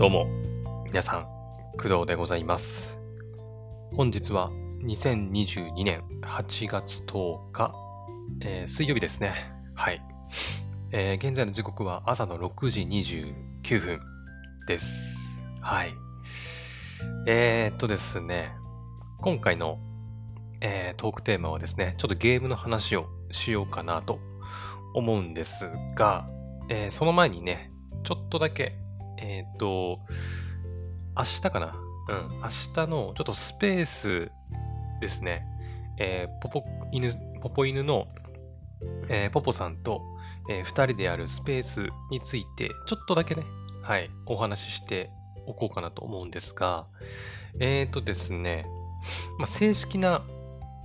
どうも、皆さん、工藤でございます。本日は2022年8月10日、えー水曜日ですね。はい。えー現在の時刻は朝の6時29分です。はい。えー、っとですね、今回の、えートークテーマはですね、ちょっとゲームの話をしようかなと思うんですが、えーその前にね、ちょっとだけ、えーっと、明日かな？うん、明日のちょっとスペースですね、えーポポ犬、ポポ犬の、えーポポさんと、えー二人でやるスペースについて、ちょっとだけね、はい、お話ししておこうかなと思うんですが、えーとですね、まあ、正式な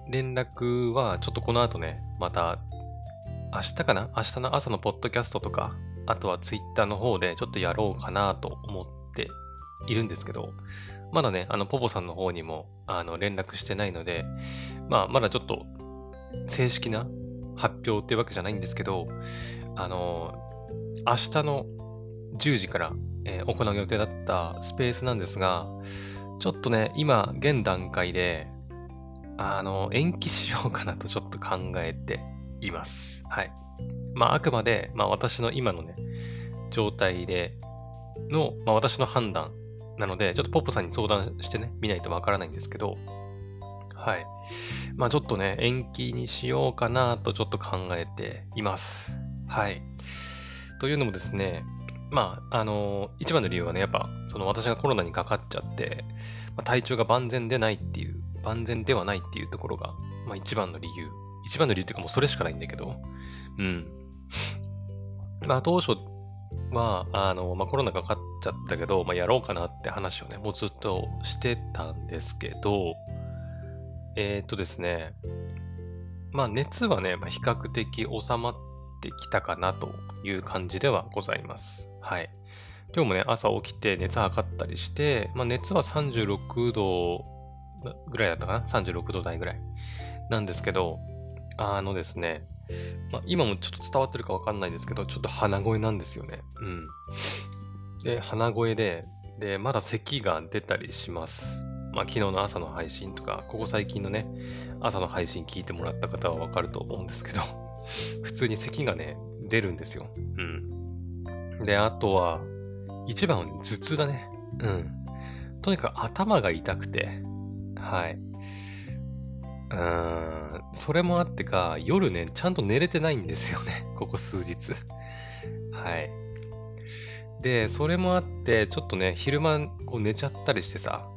連絡は、ちょっとこの後ね、また、明日かな？明日の朝のポッドキャストとか、あとはツイッターの方でちょっとやろうかなと思っているんですけど、まだね、あの、ポポさんの方にも、あの、連絡してないので、まあ、まだちょっと、正式な発表っていうわけじゃないんですけど、あの、明日の10時から、えー行う予定だったスペースなんですが、ちょっとね、今、現段階で、あの、延期しようかなとちょっと考えています。はい。まあ、あくまで、まあ、私の今のね、状態での、まあ、私の判断なので、ちょっとポッポさんに相談してね、見ないとわからないんですけど、はい。まあ、ちょっとね、延期にしようかなとちょっと考えています。はい。というのもですね、まあ、あの一番の理由はね、やっぱ、その私がコロナにかかっちゃって、まあ、体調が万全でないっていう、万全ではないっていうところが、まあ一番の理由。一番の理由っていうかもうそれしかないんだけど、うん。まあ当初は、あの、まあコロナかかっちゃったけど、まあやろうかなって話をね、もうずっとしてたんですけど、えーっとですね、まあ熱はね、まあ、比較的収まってきたかなという感じではございます。はい。今日もね、朝起きて熱測ったりして、まあ、熱は36度ぐらいだったかな ?36 度台ぐらいなんですけど、あのですね、まあ、今もちょっと伝わってるかわかんないですけど、ちょっと鼻声なんですよね。うん。で、鼻声で、で、まだ咳が出たりします。まあ、昨日の朝の配信とか、ここ最近のね、朝の配信聞いてもらった方はわかると思うんですけど、普通に咳がね、出るんですよ。うん。で、あとは、一番はね頭痛だね。うん。とにかく頭が痛くて、はい。うーん、それもあってか、夜ね、ちゃんと寝れてないんですよね。ここ数日。はい。で、それもあって、ちょっとね、昼間、こう寝ちゃったりしてさ、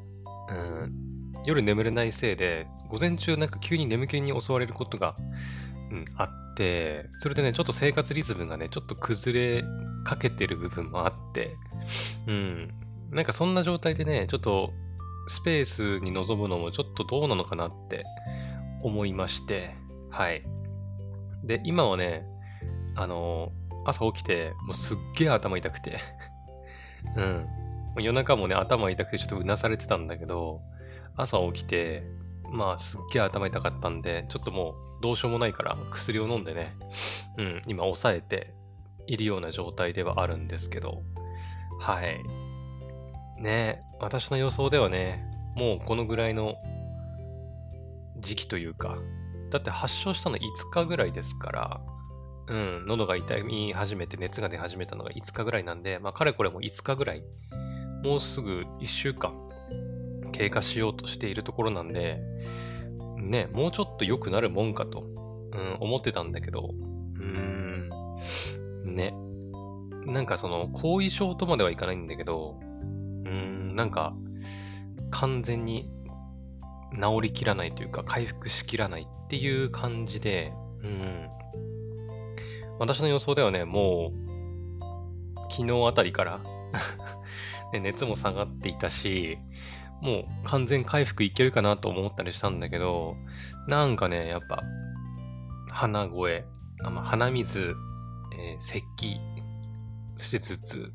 うん、夜眠れないせいで、午前中なんか急に眠気に襲われることが、うん、あって、それでね、ちょっと生活リズムがね、ちょっと崩れかけてる部分もあって、うん、なんかそんな状態でね、ちょっとスペースに臨むのもちょっとどうなのかなって思いまして、はい。で、今はね、あの、朝起きて、もうすっげえ頭痛くて、うん。夜中もね、頭痛くてちょっとうなされてたんだけど、朝起きて、まあ、すっげえ頭痛かったんで、ちょっともうどうしようもないから薬を飲んでね、うん、今抑えているような状態ではあるんですけど、はい。ね私の予想ではね、もうこのぐらいの時期というか、だって発症したの5日ぐらいですから、うん、喉が痛み始めて熱が出始めたのが5日ぐらいなんで、まあ、かれこれも5日ぐらい、もうすぐ1週間経過しようとしているところなんで、ね、もうちょっと良くなるもんかと、うん、思ってたんだけど、うーん、ね。なんかその、後遺症とまではいかないんだけど、うーん、なんか、完全に治りきらないというか、回復しきらないっていう感じで、うん。私の予想ではね、もう、昨日あたりから ね、熱も下がっていたし、もう完全回復いけるかなと思ったりしたんだけど、なんかね、やっぱ、鼻声、あま、鼻水、えー咳、そして頭痛、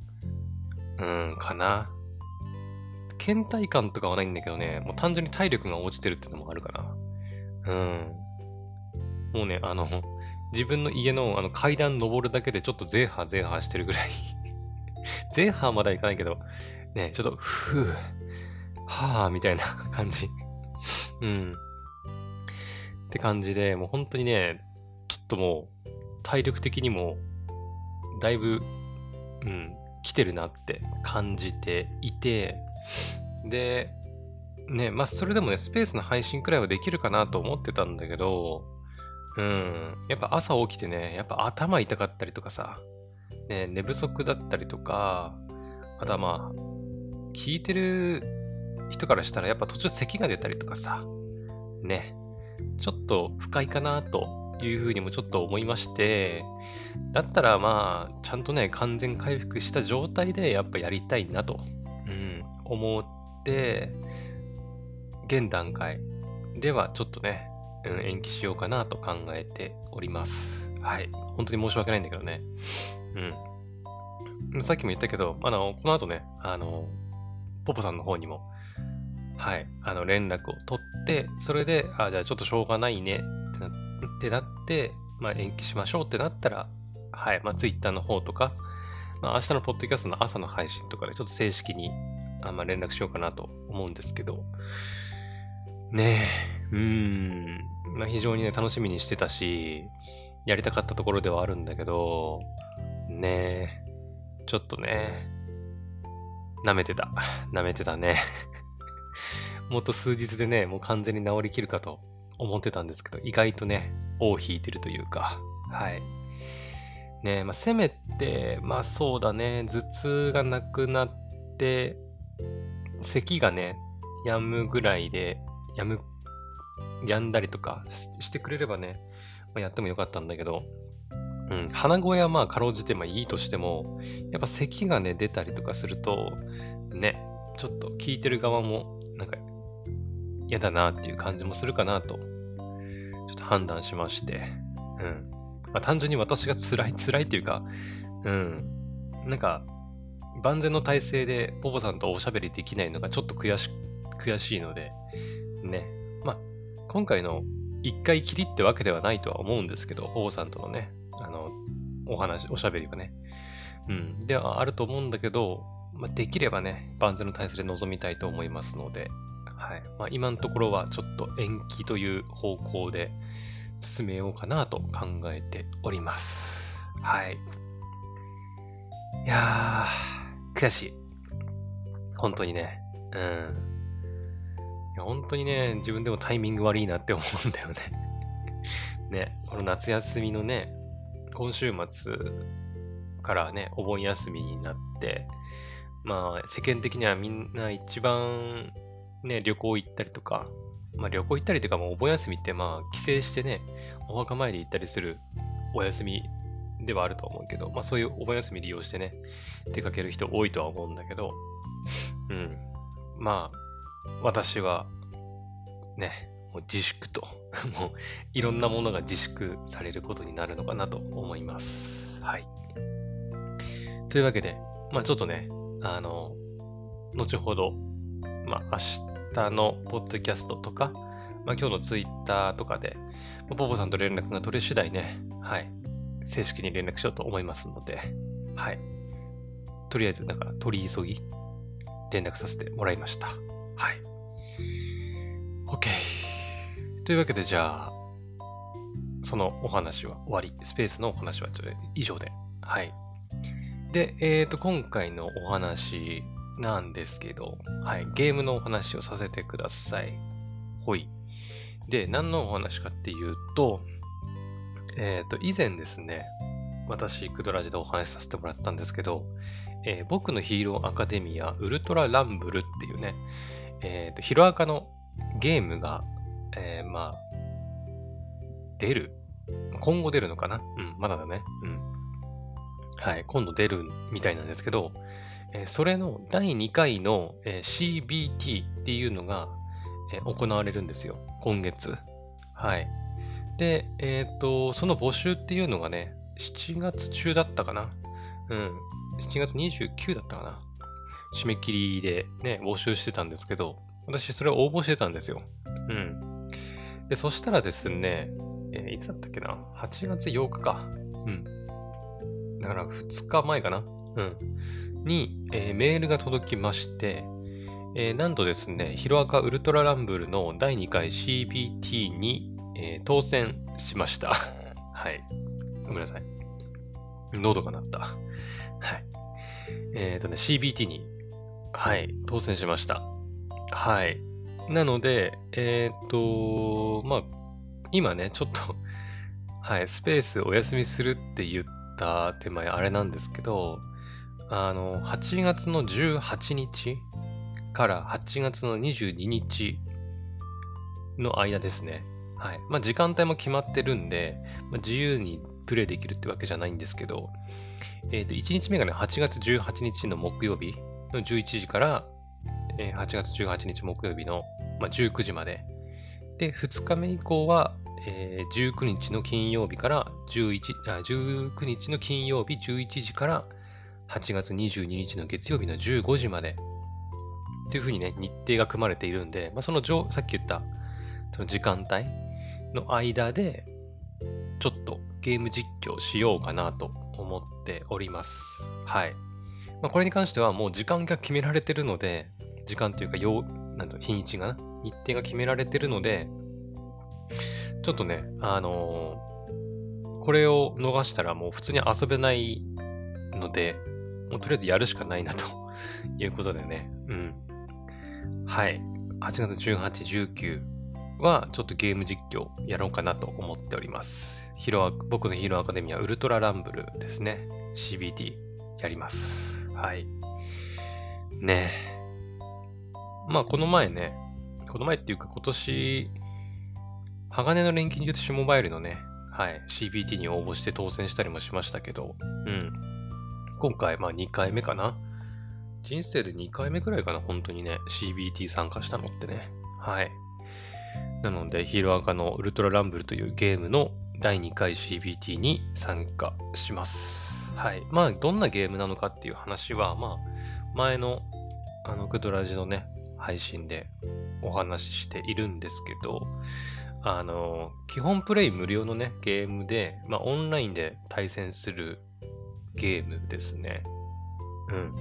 うん、かな。倦怠感とかはないんだけどね、もう単純に体力が落ちてるってのもあるかな。うん。もうね、あの、自分の家のあの階段登るだけでちょっとゼーハーゼーハーしてるぐらい。ゼーハーまではいかないけど、ね、ちょっと、ふぅ、はぁ、みたいな 感じ。うん。って感じで、もう本当にね、ちょっともう、体力的にも、だいぶ、うん、来てるなって感じていて、で、ね、まあ、それでもね、スペースの配信くらいはできるかなと思ってたんだけど、うん、やっぱ朝起きてね、やっぱ頭痛かったりとかさ、ね、寝不足だったりとか、あとはまあ、聞いてる人からしたらやっぱ途中咳が出たりとかさ、ね、ちょっと不快かなというふうにもちょっと思いまして、だったらまあ、ちゃんとね、完全回復した状態でやっぱやりたいなと、思って、現段階ではちょっとね、うん、延期しようかなと考えております。はい。本当に申し訳ないんだけどね。うん。さっきも言ったけど、あの、この後ね、あの、ポポさんの方にも、はい、あの、連絡を取って、それで、あ、じゃあちょっとしょうがないねってなって、まあ延期しましょうってなったら、はい、まあ Twitter の方とか、まあ明日のポッドキャストの朝の配信とかでちょっと正式にあまあ、連絡しようかなと思うんですけど、ねえ、うん、まあ、非常にね、楽しみにしてたし、やりたかったところではあるんだけど、ねえ、ちょっとね、舐めてた。舐めてたね。もっと数日でね、もう完全に治りきるかと思ってたんですけど、意外とね、尾を引いてるというか、はい。ねまあ、せめて、まあそうだね、頭痛がなくなって、咳がね、止むぐらいで、止む、止んだりとかしてくれればね、まあ、やってもよかったんだけど、うん、鼻声はまあかろうじてまあいいとしても、やっぱ咳がね、出たりとかすると、ね、ちょっと聞いてる側も、なんか、嫌だなっていう感じもするかなと、ちょっと判断しまして、うん。まあ、単純に私が辛い、辛いっていうか、うん。なんか、万全の体制でポポさんとおしゃべりできないのがちょっと悔し悔しいので、ね。まあ、今回の一回きりってわけではないとは思うんですけど、ポポさんとのね、あの、お話、おしゃべりはね。うん。ではあると思うんだけど、まあ、できればね、万全の体制で臨みたいと思いますので、はい。まあ、今のところはちょっと延期という方向で進めようかなと考えております。はい。いやー、悔しい。本当にね。うん。いや、本当にね、自分でもタイミング悪いなって思うんだよね ね、この夏休みのね、今週末からね、お盆休みになって、まあ、世間的にはみんな一番ね、旅行行ったりとか、まあ旅行行ったりとかもうお盆休みってまあ帰省してね、お墓参り行ったりするお休みではあると思うけど、まあそういうお盆休み利用してね、出かける人多いとは思うんだけど、うん。まあ、私は、ね、もう自粛と、もういろんなものが自粛されることになるのかなと思います。はい。というわけで、まあちょっとね、あの、後ほど、まあ明日のポッドキャストとか、まあ今日のツイッターとかで、ポポさんと連絡が取れ次第ね、はい、正式に連絡しようと思いますので、はい。とりあえず、なんか取り急ぎ連絡させてもらいました。はい。OK。というわけで、じゃあ、そのお話は終わり。スペースのお話は以上で。はい。で、えっ、ー、と、今回のお話なんですけど、はい。ゲームのお話をさせてください。ほい。で、何のお話かっていうと、えっ、ー、と、以前ですね、私、クドラジでお話しさせてもらったんですけど、えー、僕のヒーローアカデミアウルトラランブルっていうね、えっ、ー、と、ヒロアカのゲームが、えー、まあ、出る今後出るのかな？うん、まだだね。うん。はい、今度出るみたいなんですけど、えー、それの第2回の、えー、CBT っていうのが、えー、行われるんですよ。今月。はい。で、えっ、ー、と、その募集っていうのがね、7月中だったかな。うん。7月29だったかな。締め切りでね、募集してたんですけど、私それを応募してたんですよ。うん。で、そしたらですね、えー、いつだったっけな ?8 月8日か。うん。だから2日前かなうん。に、えー、メールが届きまして、えー、なんとですね、ヒロアカウルトラランブルの第2回 CBT に、えー、当選しました。はい。ごめんなさい。喉が鳴った。はい。えっ、ー、とね、CBT に、はい、当選しました。はい。なので、えっ、ー、と、まあ、今ね、ちょっと はい、スペースお休みするって言った手前あれなんですけど、あの、8月の18日から8月の22日の間ですね。はい。まあ、時間帯も決まってるんで、まあ、自由にプレイできるってわけじゃないんですけど、え、ー、と、1日目がね、8月18日の木曜日の11時から、えー、8月18日木曜日の、まあ、19時まで。で、2日目以降は、えー、19日の金曜日から11あ、19日の金曜日11時から8月22日の月曜日の15時までというふうにね、日程が組まれているんで、まあ、そのさっき言ったその時間帯の間で、ちょっとゲーム実況しようかなと思っております。はい。まあ、これに関してはもう時間が決められてるので、時間というか、よう、なんと日にちが、日程が決められてるので、ちょっとね、あのー、これを逃したらもう普通に遊べないので、もうとりあえずやるしかないなと いうことでね、うん。はい。8月18、19はちょっとゲーム実況やろうかなと思っております。ヒロア僕のヒーローアカデミアウルトラランブルですね。CBT やります。はい。ねまあこの前ね、この前っていうか今年、鋼の錬金術師モバイルのね、はい、CBT に応募して当選したりもしましたけど、うん。今回、まあ2回目かな。人生で2回目くらいかな、本当にね、CBT 参加したのってね。はい。なので、ヒーローアカのウルトラランブルというゲームの第2回 CBT に参加します。はい。まあ、どんなゲームなのかっていう話は、まあ、前の、あの、クドラジのね、配信でお話ししているんですけど、あの、基本プレイ無料のね、ゲームで、まあ、オンラインで対戦するゲームですね。うん。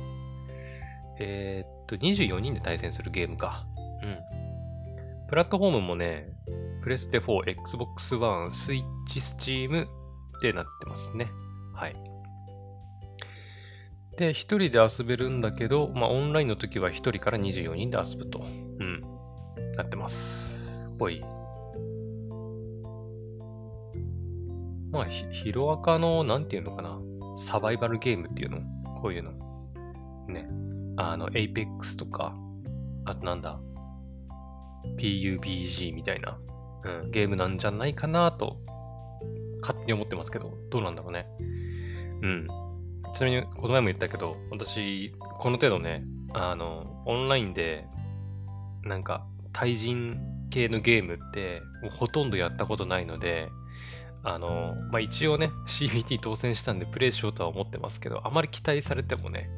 えー、っと、24人で対戦するゲームか。うん。プラットフォームもね、プレステ4、Xbox One、Switch、Steam ってなってますね。はい。で、一人で遊べるんだけど、まあ、オンラインの時は一人から24人で遊ぶと。うん。なってます。ほい。まあ、ヒロアカの、なんていうのかな。サバイバルゲームっていうの？こういうの。ね。あの、Apex とか、あとなんだ、PUBG みたいな、うん、ゲームなんじゃないかなと、勝手に思ってますけど、どうなんだろうね。うん。ちなみに、この前も言ったけど、私、この程度ね、あの、オンラインで、なんか、対人系のゲームって、もうほとんどやったことないので、あの、まあ、一応ね、CBT 当選したんでプレイしようとは思ってますけど、あまり期待されてもね、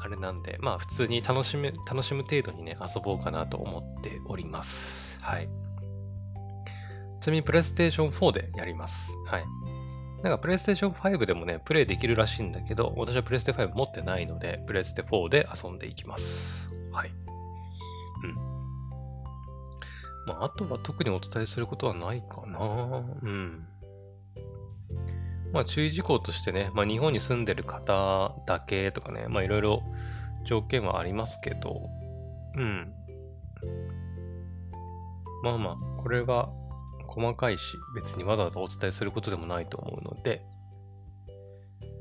あれなんで、まあ普通に楽しむ、楽しむ程度にね、遊ぼうかなと思っております。はい。ちなみにプレイステーション4でやります。はい。なんかプレイステーション5でもね、プレイできるらしいんだけど、私はプレイステ5持ってないので、プレイステ4で遊んでいきます。はい。うん。まあ、あとは特にお伝えすることはないかな。うん。まあ注意事項としてね、まあ日本に住んでる方だけとかね、まあいろいろ条件はありますけど、うん。まあまあ、これは細かいし、別にわざわざお伝えすることでもないと思うので、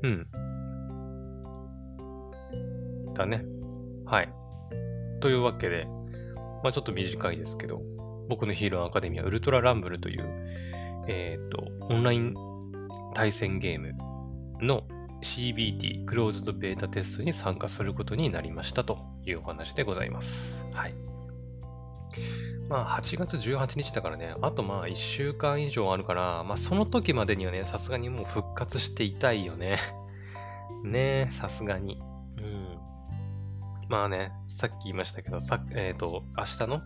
うん。だね。はい。というわけで、まあちょっと短いですけど、僕のヒーローアカデミアウルトラランブルという、えっ、ー、と、オンライン対戦ゲームの CBT クローズドベータテストに参加することになりましたというお話でございます。はい。まあ8月18日だからね、あとまあ1週間以上あるから、まあその時までにはね、さすがにもう復活していたいよね。ねえ、さすがに。うん。まあね、さっき言いましたけど、さえっ、ー、と、明日の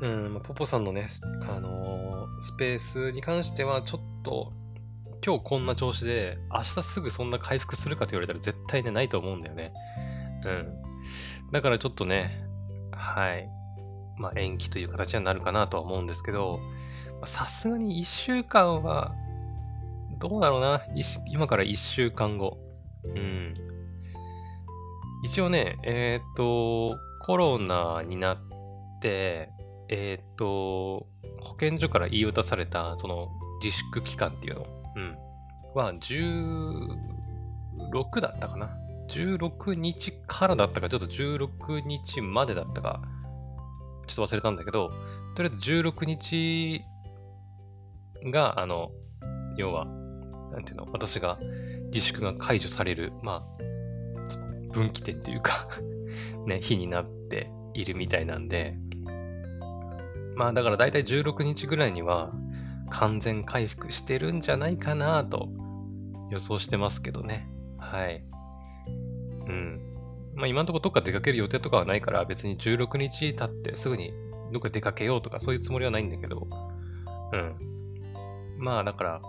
うん、ポポさんのね、あのー、スペースに関してはちょっと今日こんな調子で、明日すぐそんな回復するかと言われたら絶対ね、ないと思うんだよね。うん。だからちょっとね、はい。まあ延期という形になるかなとは思うんですけど、さすがに1週間は、どうだろうな。今から1週間後。うん。一応ね、えっ、ー、と、コロナになって、えっ、ー、と、保健所から言い渡された、その、自粛期間っていうの、うん、は、16だったかな。16日からだったか、ちょっと16日までだったか、ちょっと忘れたんだけど、とりあえず16日が、あの、要は、なんていうの、私が自粛が解除される、まあ、分岐点っていうか ね、日になっているみたいなんで、まあだから大体16日ぐらいには完全回復してるんじゃないかなと予想してますけどね。はい。うん。まあ今のところどっか出かける予定とかはないから別に16日経ってすぐにどっか出かけようとかそういうつもりはないんだけど、うん。まあだから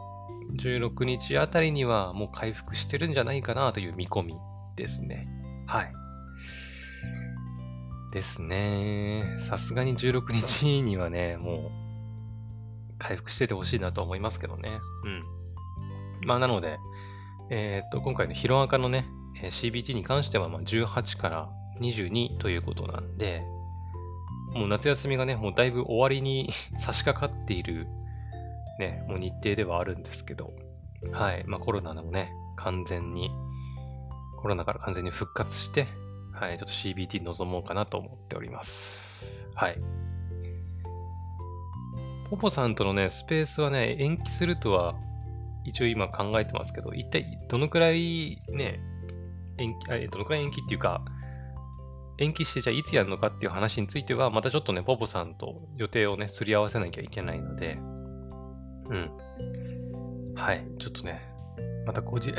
16日あたりにはもう回復してるんじゃないかなという見込みですね。はい。ですね。さすがに16日にはね、もう、回復しててほしいなと思いますけどね。うん。まあ、なので、えー、っと、今回のヒロアカのね、CBT に関しては、ま、18から22ということなんで、もう夏休みがね、もうだいぶ終わりに 差し掛かっている、ね、もう日程ではあるんですけど、はい。まあ、コロナもね、完全にコロナから完全に復活して、はい、ちょっと CBT に臨もうかなと思っております。はい。ポポさんとのね、スペースはね、延期するとは、一応今考えてますけど、一体どのくらいね、延期、あどのくらい延期っていうか、延期してじゃあいつやるのかっていう話については、またちょっとね、ポポさんと予定をね、すり合わせなきゃいけないので、うん。はい、ちょっとね、また個人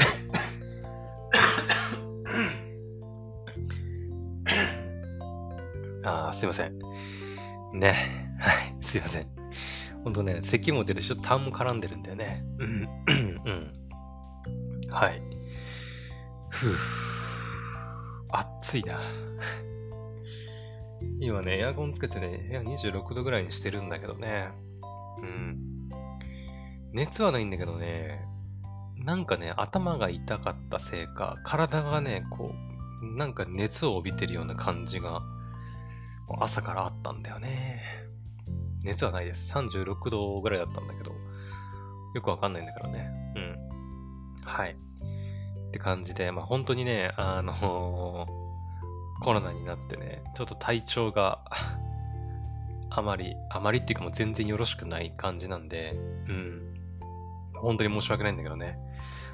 ああ、すいません。ね。はい、すいません。ほんとね、咳も出るし、ちょっと痰も絡んでるんだよね。うん、うん。はい。ふぅ。暑いな。今ね、エアコンつけてね、部屋26度ぐらいにしてるんだけどね。うん。熱はないんだけどね、なんかね、頭が痛かったせいか、体がね、こう、なんか熱を帯びてるような感じが、朝からあったんだよね。熱はないです。36度ぐらいだったんだけど、よくわかんないんだけどね。うん。はい。って感じで、まあ本当にね、あのー、コロナになってね、ちょっと体調が あまり、あまりっていうかもう全然よろしくない感じなんで、うん。本当に申し訳ないんだけどね。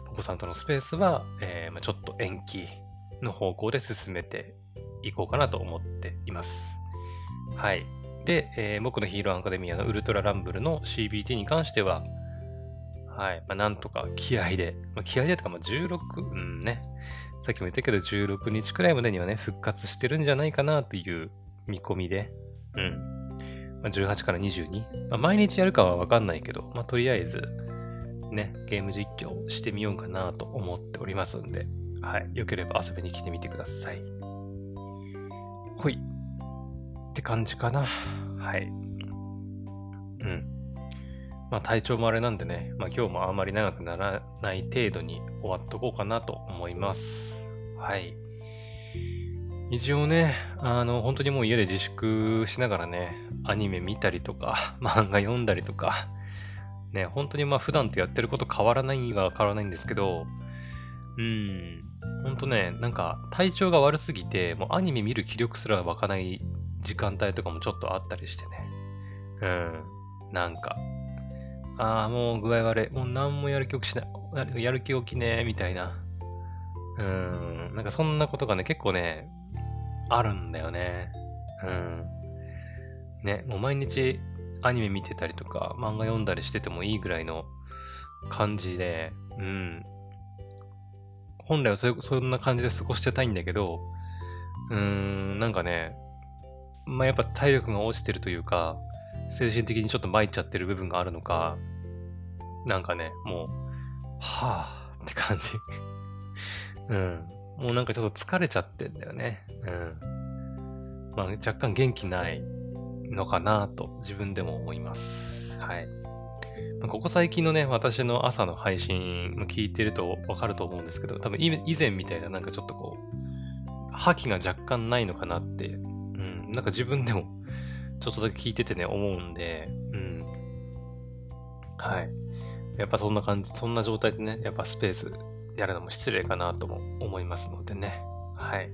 ポポさんとのスペースは、えー、まあ、ちょっと延期の方向で進めていこうかなと思っています。はい。で、えー、僕のヒーローアカデミアのウルトラランブルの CBT に関しては、はい。まあ、なんとか気合で、まあ、気合でとか、まあ、16、うんね。さっきも言ったけど、16日くらいまでにはね、復活してるんじゃないかなという見込みで、うん。まあ、18から22。まあ、毎日やるかはわかんないけど、まあ、とりあえず、ね、ゲーム実況してみようかなと思っておりますんで、はい。よければ遊びに来てみてください。ほい。って感じかな。はい。うん。まあ体調もあれなんでね、まあ今日もあまり長くならない程度に終わっとこうかなと思います。はい。一応ね、あの、本当にもう家で自粛しながらね、アニメ見たりとか、漫画読んだりとか、ね、本当にまあ普段とやってること変わらないは変わらないんですけど、うん、ほんとね、なんか体調が悪すぎて、もうアニメ見る気力すら湧かない時間帯とかもちょっとあったりしてね。うん。なんか、ああ、もう具合悪い。もう何もやる気起きしない。やる気起きねえ、みたいな。うん。なんかそんなことがね、結構ね、あるんだよね。うん。ね、もう毎日アニメ見てたりとか、漫画読んだりしててもいいぐらいの感じで、うん。本来はそそんな感じで過ごしてたいんだけど、うーん、なんかね、まあ、やっぱ体力が落ちてるというか、精神的にちょっと参っちゃってる部分があるのか、なんかね、もう、はぁって感じ。うん。もうなんかちょっと疲れちゃってんだよね。うん。まあ若干元気ないのかなと自分でも思います。はい。ここ最近のね、私の朝の配信も聞いてるとわかると思うんですけど、多分以前みたいななんかちょっとこう、覇気が若干ないのかなって、なんか自分でもちょっとだけ聞いててね、思うんで、うん。はい。やっぱそんな感じ、そんな状態でね、やっぱスペースやるのも失礼かなとも思いますのでね。はい。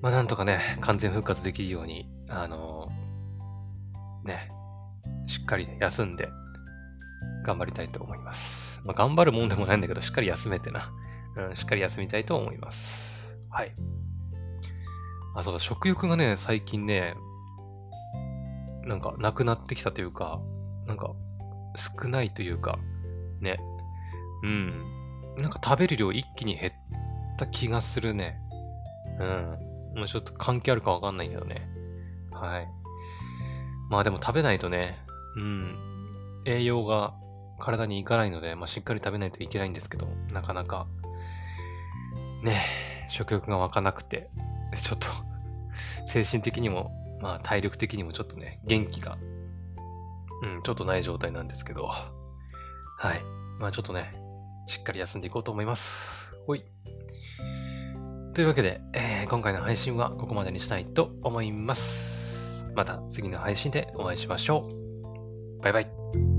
まあなんとかね、完全復活できるように、あのー、ね、しっかり、休んで頑張りたいと思います。まあ、頑張るもんでもないんだけど、しっかり休めてな。うん、しっかり休みたいと思います。はい。あ、そうだ、食欲がね、最近ね、なんか、なくなってきたというか、なんか、少ないというか、ね。うん。なんか食べる量一気に減った気がするね。うん。もうちょっと関係あるかわかんないけどね。はい。まあでも食べないとね、うん。栄養が体にいかないので、まあ、しっかり食べないといけないんですけど、なかなか、ね、食欲が湧かなくて、ちょっと精神的にも、まあ、体力的にもちょっとね、元気が、うん、ちょっとない状態なんですけど、はい。まあ、ちょっとね、しっかり休んでいこうと思います。ほい。というわけで、えー、今回の配信はここまでにしたいと思います。また次の配信でお会いしましょう。バイバイ。